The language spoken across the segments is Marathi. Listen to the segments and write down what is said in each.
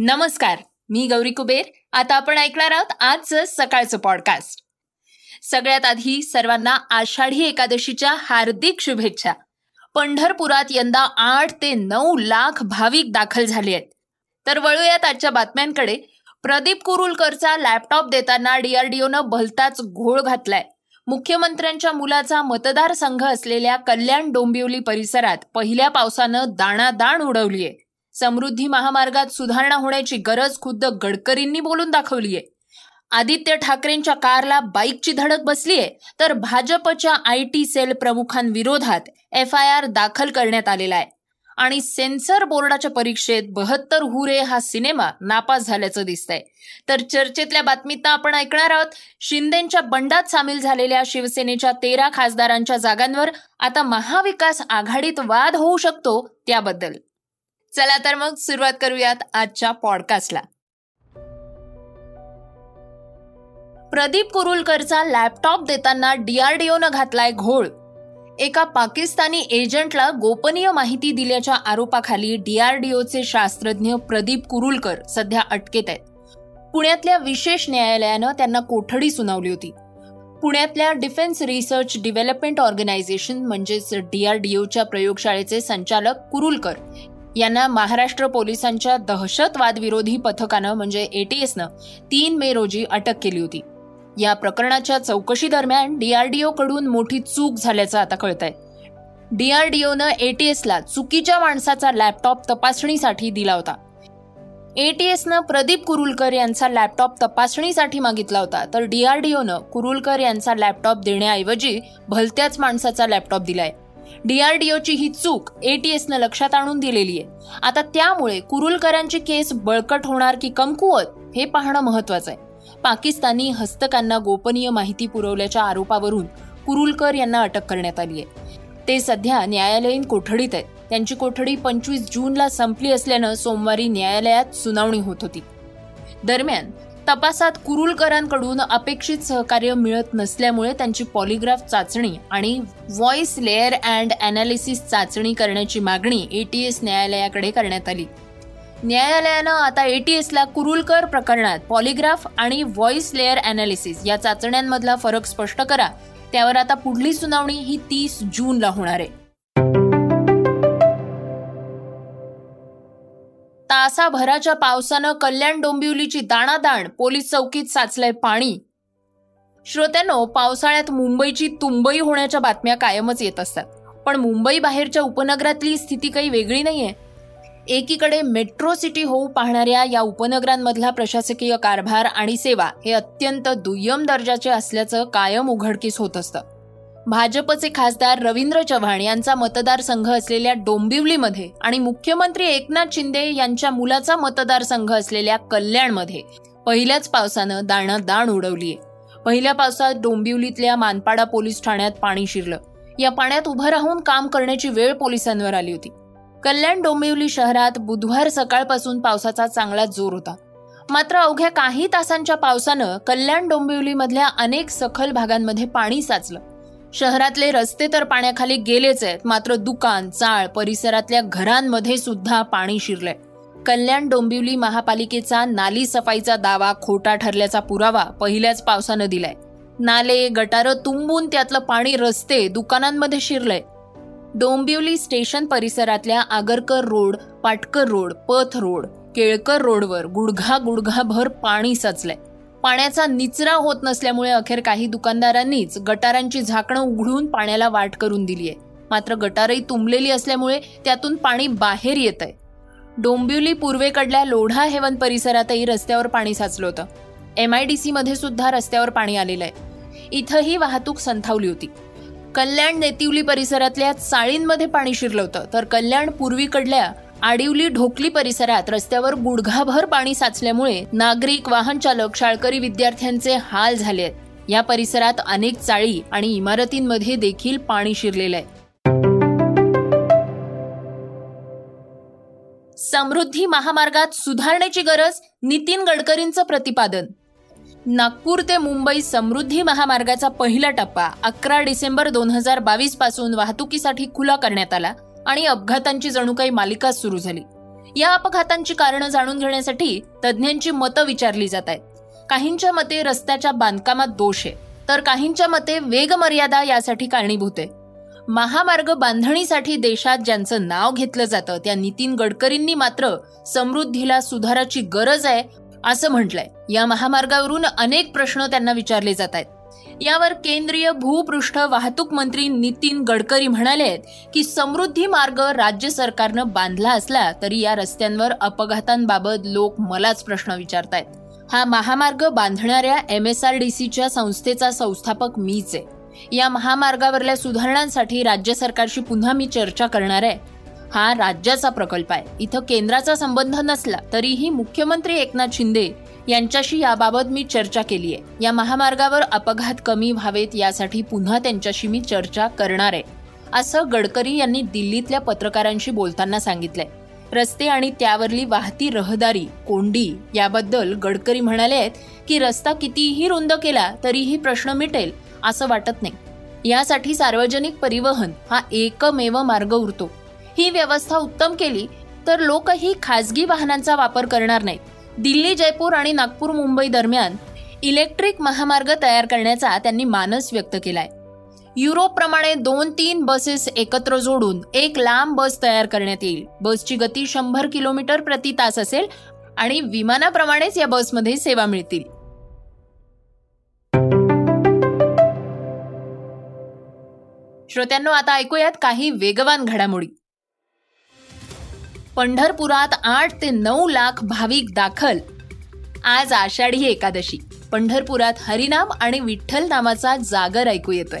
नमस्कार मी गौरी कुबेर. आता आपण ऐकणार आहोत आजचं सकाळचं पॉडकास्ट सगळ्यात आधी सर्वांना आषाढी एकादशीच्या हार्दिक शुभेच्छा. पंढरपुरात यंदा आठ ते नऊ लाख भाविक दाखल झाले आहेत. तर वळूयात आजच्या बातम्यांकडे. प्रदीप कुरुलकरचा लॅपटॉप देताना डीआरडीओनं भलताच घोळ घातलाय. मुख्यमंत्र्यांच्या मुलाचा मतदारसंघ असलेल्या कल्याण डोंबिवली परिसरात पहिल्या पावसानं दाणादाण उडवलीय. समृद्धी महामार्गात सुधारणा होण्याची गरज खुद्द गडकरींनी बोलून दाखवलीय. आदित्य ठाकरेंच्या कारला बाईकची धडक बसलीय तर भाजपच्या आय टी सेल प्रमुखांविरोधात एफ आय आर दाखल करण्यात आलेला आहे आणि सेन्सर बोर्डाच्या परीक्षेत बहत्तर हुरे हा सिनेमा नापास झाल्याचं दिसतंय. तर चर्चेतल्या बातमीत आपण ऐकणार आहोत शिंदेच्या बंडात सामील झालेल्या शिवसेनेच्या तेरा खासदारांच्या जागांवर आता महाविकास आघाडीत वाद होऊ शकतो त्याबद्दल. चला तर मग सुरुवात करूयात आजच्या पॉडकास्टला प्रदीप कुरुलकरचा लॅपटॉप देताना डीआरडीओनं घातलाय घोळ. एका पाकिस्तानी एजंटला गोपनीय माहिती दिल्याच्या आरोपाखाली डीआरडीओचे शास्त्रज्ञ प्रदीप कुरुलकर सध्या अटकेत आहेत. पुण्यातल्या विशेष न्यायालयानं त्यांना कोठडी सुनावली होती. पुण्यातल्या डिफेन्स रिसर्च डेव्हलपमेंट ऑर्गनायझेशन म्हणजेच डीआरडीओच्या प्रयोगशाळेचे संचालक कुरुलकर यांना महाराष्ट्र पोलिसांच्या दहशतवाद विरोधी पथकानं म्हणजे एटीएसनं तीन मे रोजी अटक केली होती. या प्रकरणाच्या चौकशी दरम्यान डीआरडीओ कडून मोठी चूक झाल्याचं आता कळत आहे डीआरडीओनं एटीएसला चुकीच्या माणसाचा लॅपटॉप तपासणीसाठी दिला होता. एटीएसनं प्रदीप कुरुलकर यांचा लॅपटॉप तपासणीसाठी मागितला होता तर डीआरडीओनं कुरुलकर यांचा लॅपटॉप देण्याऐवजी भलत्याच माणसाचा लॅपटॉप दिलाय. डीआरडीओची ही चूक एटीएसनं लक्षात आणून दिलेली आहे. आता त्यामुळे कुरुलकरांची केस बळकट होणार की कमकुवत हे पाहणं महत्वाचं आहे. पाकिस्तानी हस्तकांना गोपनीय माहिती पुरवल्याच्या आरोपावरून कुरुलकर यांना अटक करण्यात आली आहे. ते सध्या न्यायालयीन कोठडीत आहेत. त्यांची कोठडी पंचवीस जूनला संपली असल्यानं सोमवारी न्यायालयात सुनावणी होत होती. दरम्यान तपासात कुरुलकरांकडून अपेक्षित सहकार्य मिळत नसल्यामुळे त्यांची पॉलिग्राफ चाचणी आणि व्हॉइस लेअर अँड अनालिसिस चाचणी करण्याची मागणी एटीएस न्यायालयाकडे करण्यात आली. न्यायालयानं आता एटीएसला कुरुलकर प्रकरणात पॉलिग्राफ आणि व्हॉइस लेअर अनालिसिस या चाचण्यांमधला फरक स्पष्ट करा. त्यावर आता पुढली सुनावणी ही तीस जूनला होणार आहे. तासाभराच्या पावसानं कल्याण डोंबिवलीची दाणादाण पोलीस चौकीत साचलंय पाणी. श्रोत्यानो पावसाळ्यात मुंबईची तुंबई होण्याच्या बातम्या कायमच येत असतात. पण मुंबई बाहेरच्या उपनगरातली स्थिती काही वेगळी नाहीये. एकीकडे मेट्रो सिटी होऊ पाहणाऱ्या या उपनगरांमधला प्रशासकीय कारभार आणि सेवा हे अत्यंत दुय्यम दर्जाचे असल्याचं कायम उघडकीस होत असतं. भाजपचे खासदार रवींद्र चव्हाण यांचा मतदारसंघ असलेल्या डोंबिवलीमध्ये आणि मुख्यमंत्री एकनाथ शिंदे यांच्या मुलाचा मतदारसंघ असलेल्या कल्याणमध्ये पहिल्याच पावसानं दाणा दाण उडवलीय. पहिल्या पावसात डोंबिवलीतल्या मानपाडा पोलीस ठाण्यात पाणी शिरलं. या पाण्यात उभं राहून काम करण्याची वेळ पोलिसांवर आली होती. कल्याण डोंबिवली शहरात बुधवार सकाळपासून पावसाचा चांगला जोर होता. मात्र अवघ्या काही तासांच्या पावसानं कल्याण डोंबिवलीमधल्या अनेक सखल भागांमध्ये पाणी साचलं. शहरातले रस्ते तर पाण्याखाली गेलेच आहेत मात्र दुकान चाळ परिसरातल्या घरांमध्ये सुद्धा पाणी शिरलंय. कल्याण डोंबिवली महापालिकेचा नाली सफाईचा दावा खोटा ठरल्याचा पुरावा पहिल्याच पावसानं दिलाय. नाले गटारं तुंबून त्यातलं पाणी रस्ते दुकानांमध्ये शिरलंय. डोंबिवली स्टेशन परिसरातल्या आगरकर रोड पाटकर रोड पथ रोड केळकर रोडवर गुडघा गुडघाभर पाणी साचलंय. पाण्याचा निचरा होत नसल्यामुळे अखेर काही दुकानदारांनीच गटारांची झाकणं उघडून पाण्याला वाट करून दिली आहे. मात्र गटारही तुंबलेली असल्यामुळे त्यातून पाणी बाहेर येत आहे. डोंबिवली पूर्वेकडल्या लोढा हेवन परिसरातही रस्त्यावर पाणी साचलं होतं. एम आय डी सीमध्ये सुद्धा रस्त्यावर पाणी आलेलं आहे. इथंही वाहतूक संथावली होती. कल्याण नेतिवली परिसरातल्या चाळींमध्ये पाणी शिरलं होतं. तर कल्याण पूर्वीकडल्या आडिवली ढोकली परिसरात रस्त्यावर गुडघाभर पाणी साचल्यामुळे नागरिक वाहन चालक शाळकरी विद्यार्थ्यांचे हाल झाले आहेत. या परिसरात अनेक चाळी आणि इमारतींमध्ये देखील पाणी शिरलेलं आहे. समृद्धी महामार्गात सुधारणेची गरज नितीन गडकरींचं प्रतिपादन. नागपूर ते मुंबई समृद्धी महामार्गाचा पहिला टप्पा अकरा डिसेंबर दोन हजार बावीसपासून वाहतुकीसाठी खुला करण्यात आला. आणि अपघातांची जणू काही मालिका सुरू झाली. या अपघातांची कारणं जाणून घेण्यासाठी तज्ज्ञांची मतं विचारली जात आहेत. काहींच्या मते रस्त्याच्या बांधकामात दोष आहे तर काहींच्या मते वेग मर्यादा यासाठी कारणीभूत आहे. महामार्ग बांधणीसाठी देशात ज्यांचं नाव घेतलं जातं त्या नितीन गडकरींनी मात्र समृद्धीला सुधाराची गरज आहे असं म्हटलंय. या महामार्गावरून अनेक प्रश्न त्यांना विचारले जात आहेत. यावर केंद्रीय भूपृष्ठ वाहतूक मंत्री नितीन गडकरी म्हणाले आहेत की समृद्धी मार्ग राज्य सरकारनं बांधला असला तरी या रस्त्यांवर अपघातांबाबत लोक मलाच प्रश्न विचारतायत. हा महामार्ग बांधणाऱ्या एम एस आर डी सीच्या संस्थेचा संस्थापक मीच आहे. या महामार्गावरल्या सुधारणांसाठी राज्य सरकारशी पुन्हा मी चर्चा करणार आहे. हा राज्याचा प्रकल्प आहे. इथं केंद्राचा संबंध नसला तरीही मुख्यमंत्री एकनाथ शिंदे यांच्याशी याबाबत मी चर्चा केली आहे या महामार्गावर अपघात कमी व्हावेत यासाठी पुन्हा त्यांच्याशी मी चर्चा करणार आहे. असं गडकरी यांनी दिल्लीतल्या पत्रकारांशी बोलताना सांगितलंय. रस्ते आणि त्यावरली वाहती रहदारी कोंडी याबद्दल गडकरी म्हणाले आहेत की रस्ता कितीही रुंद केला तरीही प्रश्न मिटेल असं वाटत नाही. यासाठी सार्वजनिक परिवहन हा एकमेव मार्ग उरतो. ही व्यवस्था उत्तम केली तर लोकही खाजगी वाहनांचा वापर करणार नाहीत. दिल्ली जयपूर आणि नागपूर मुंबई दरम्यान इलेक्ट्रिक महामार्ग तयार करण्याचा त्यांनी मानस व्यक्त केलाय. युरोपप्रमाणे दोन तीन बसेस एकत्र जोडून एक लांब बस तयार करण्यात येईल. बसची गती शंभर किलोमीटर प्रति तास असेल आणि विमानाप्रमाणेच या बसमध्ये सेवा मिळतील. श्रोत्यांनो आता ऐकूयात काही वेगवान घडामोडी. पंढरपुरात आठ ते नऊ लाख भाविक दाखल. आज आषाढी एकादशी. पंढरपुरात हरिनाम आणि विठ्ठल नामाचा जागर ऐकू येतोय.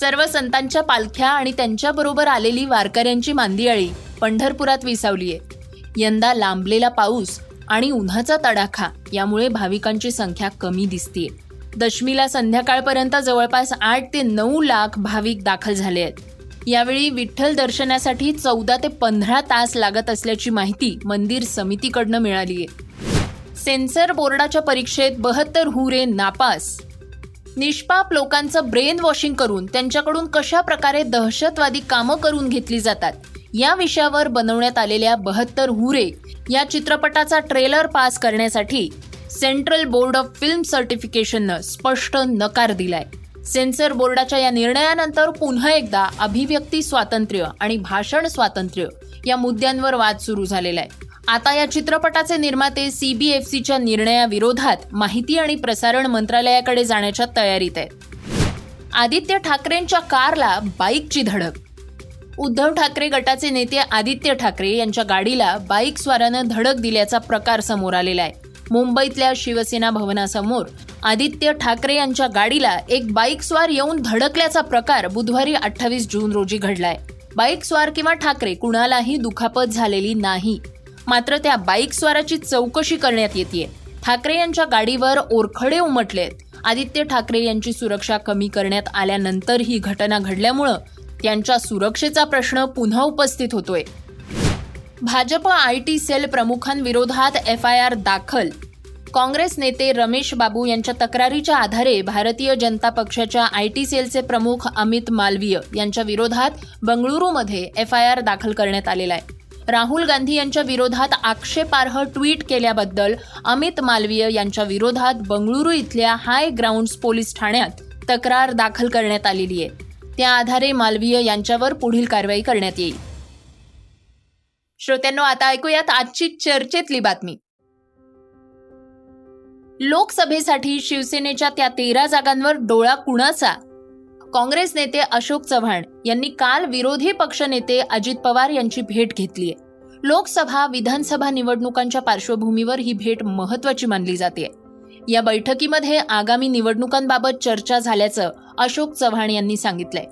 सर्व संतांच्या पालख्या आणि त्यांच्याबरोबर आलेली वारकऱ्यांची मांदियाळी पंढरपुरात विसावलीये. यंदा लांबलेला पाऊस आणि उन्हाचा तडाखा यामुळे भाविकांची संख्या कमी दिसतीये. दशमीला संध्याकाळपर्यंत जवळपास आठ ते नऊ लाख भाविक दाखल झाले आहेत. यावेळी विठ्ठल दर्शनासाठी चौदा ते पंधरा तास लागत असल्याची माहिती मंदिर समितीकडनं मिळाली आहे सेन्सर बोर्डाच्या परीक्षेत बहत्तर हुरे नापास. निष्पाप लोकांचं ब्रेन वॉशिंग करून त्यांच्याकडून कशा प्रकारे दहशतवादी कामं करून घेतली जातात या विषयावर बनवण्यात आलेल्या बहत्तर हुरे या चित्रपटाचा ट्रेलर पास करण्यासाठी सेंट्रल बोर्ड ऑफ फिल्म सर्टिफिकेशननं स्पष्ट नकार दिलाय. सेन्सर बोर्डाच्या या निर्णयानंतर पुन्हा एकदा अभिव्यक्ती स्वातंत्र्य आणि भाषण स्वातंत्र्य या मुद्द्यांवर वाद सुरू झालेला आहे. आता या चित्रपटाचे निर्माते सीबीएफसीच्या निर्णयाविरोधात माहिती आणि प्रसारण मंत्रालयाकडे जाण्याच्या तयारीत आहेत. आदित्य ठाकरेंच्या कारला बाईकची धडक. उद्धव ठाकरे गटाचे नेते आदित्य ठाकरे यांच्या गाडीला बाईक स्वारानं धडक दिल्याचा प्रकार समोर आलेला आहे. मुंबईतल्या शिवसेना भवनासमोर आदित्य ठाकरे यांच्या गाडीला एक बाईक स्वार येऊन धडकल्याचा प्रकार बुधवारी अठ्ठावीस जून रोजी घडलाय. बाईक स्वार किंवा ठाकरे कुणालाही दुखापत झालेली नाही. मात्र त्या बाईक स्वाराची चौकशी करण्यात येते ठाकरे यांच्या गाडीवर ओरखडे उमटलेत. आदित्य ठाकरे यांची सुरक्षा कमी करण्यात आल्यानंतर ही घटना घडल्यामुळं त्यांच्या सुरक्षेचा प्रश्न पुन्हा उपस्थित होतोय. भाजप आय टी सेल प्रमुखांविरोधात एफ आय आर दाखल. काँग्रेस नेते रमेश बाबू यांच्या तक्रारीच्या आधारे भारतीय जनता पक्षाच्या आय टी सेलचे प्रमुख अमित मालवीय यांच्या विरोधात बंगळुरूमध्ये एफ आय आर दाखल करण्यात आलेला आहे. राहुल गांधी यांच्या विरोधात आक्षेपार्ह ट्विट केल्याबद्दल अमित मालवीय यांच्या विरोधात बंगळुरू इथल्या हाय ग्राउंड्स पोलीस ठाण्यात तक्रार दाखल करण्यात आलेली आहे. त्या आधारे मालवीय यांच्यावर पुढील कारवाई करण्यात येईल. श्रोत्यांनो आता ऐकूयात आजची चर्चेतली बातमी. लोकसभेसाठी शिवसेनेच्या त्या तेरा जागांवर डोळा कुणाचा? काँग्रेस नेते अशोक चव्हाण यांनी काल विरोधी पक्षनेते अजित पवार यांची भेट घेतलीय. लोकसभा विधानसभा निवडणुकांच्या पार्श्वभूमीवर ही भेट महत्वाची मानली जाते. या बैठकीमध्ये आगामी निवडणुकांबाबत चर्चा झाल्याचं अशोक चव्हाण यांनी सांगितलंय.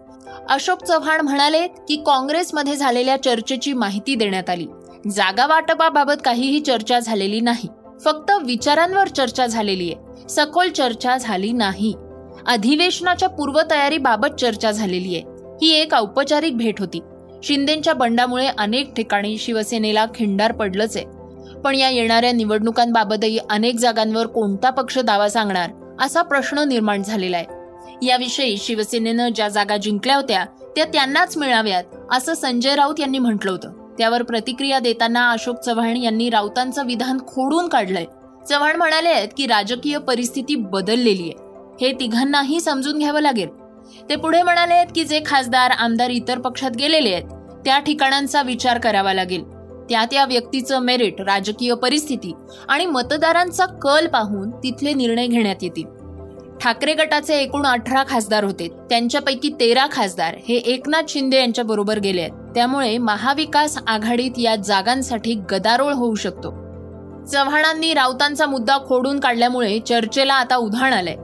अशोक चव्हाण म्हणाले की काँग्रेसमध्ये झालेल्या चर्चेची माहिती देण्यात आली. जागा वाटपाबाबत काहीही चर्चा झालेली नाही. फक्त विचारांवर चर्चा झालेली आहे. सखोल चर्चा झाली नाही. अधिवेशनाच्या पूर्वतयारीबाबत चर्चा झालेली आहे. ही एक औपचारिक भेट होती. शिंदेच्या बंडामुळे अनेक ठिकाणी शिवसेनेला खिंडार पडलंच आहे. पण या येणाऱ्या निवडणुकांबाबतही अनेक जागांवर कोणता पक्ष दावा सांगणार असा प्रश्न निर्माण झालेला आहे. याविषयी शिवसेनेनं ज्या जागा जिंकल्या होत्या त्या त्यांनाच मिळाव्यात असं संजय राऊत यांनी म्हटलं होतं. त्यावर प्रतिक्रिया देताना अशोक चव्हाण यांनी राऊतांचं विधान खोडून काढलंय. चव्हाण म्हणाले आहेत की राजकीय परिस्थिती बदललेली आहे. हे तिघांनाही समजून घ्यावं लागेल. ते पुढे म्हणाले आहेत की जे खासदार आमदार इतर पक्षात गेलेले आहेत त्या ठिकाणांचा विचार करावा लागेल. त्या त्या व्यक्तीचं मेरिट राजकीय परिस्थिती आणि मतदारांचा कल पाहून तिथले निर्णय घेण्यात येतील. ठाकरे गटाचे एकूण अठरा खासदार होते. त्यांच्यापैकी तेरा खासदार हे एकनाथ शिंदे यांच्या बरोबर गेले आहेत. त्यामुळे महाविकास आघाडीत या जागांसाठी गदारोळ होऊ शकतो. चव्हाणांनी राऊतांचा मुद्दा खोडून काढल्यामुळे चर्चेला आता उधाण आलंय.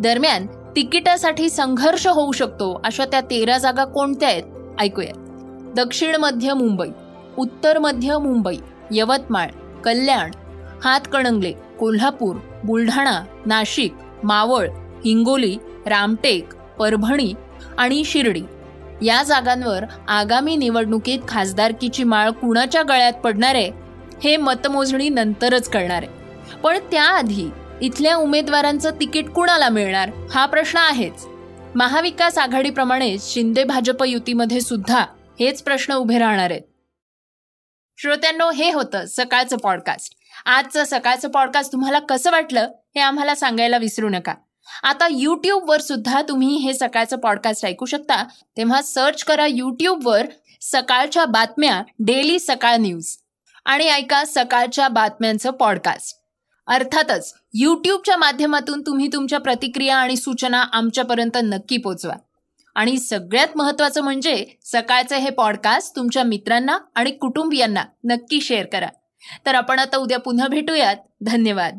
दरम्यान तिकिटासाठी संघर्ष होऊ शकतो अशा त्या तेरा जागा कोणत्या आहेत? ऐकूया दक्षिण मध्य मुंबई उत्तर मध्य मुंबई यवतमाळ कल्याण हातकणंगले कोल्हापूर बुलढाणा नाशिक मावळ हिंगोली रामटेक परभणी आणि शिर्डी. या जागांवर आगामी निवडणुकीत खासदारकीची माळ कुणाच्या गळ्यात पडणार आहे हे मतमोजणी नंतरच कळणार आहे. पण त्याआधी इथल्या उमेदवारांचं तिकीट कुणाला मिळणार हा प्रश्न आहेच. महाविकास आघाडीप्रमाणे शिंदे भाजप युतीमध्ये सुद्धा हेच प्रश्न उभे राहणार आहेत. श्रोत्यांनो हे होतं सकाळचं पॉडकास्ट आजचं सकाळचं पॉडकास्ट तुम्हाला कसं वाटलं? हे आम्हाला सांगायला विसरू नका. आता यूट्यूबवर सुद्धा तुम्ही हे सकाळचं पॉडकास्ट ऐकू शकता. तेव्हा सर्च करा यूट्यूबवर सकाळच्या बातम्या डेली सकाळ न्यूज आणि ऐका सकाळच्या बातम्यांचं पॉडकास्ट अर्थातच युट्यूबच्या माध्यमातून तुम्ही तुमच्या प्रतिक्रिया आणि सूचना आमच्यापर्यंत नक्की पोचवा. आणि सगळ्यात महत्वाचं म्हणजे सकाळचं हे पॉडकास्ट तुमच्या मित्रांना आणि कुटुंबियांना नक्की शेअर करा. तर आपण आता उद्या पुन्हा भेटूयात. धन्यवाद.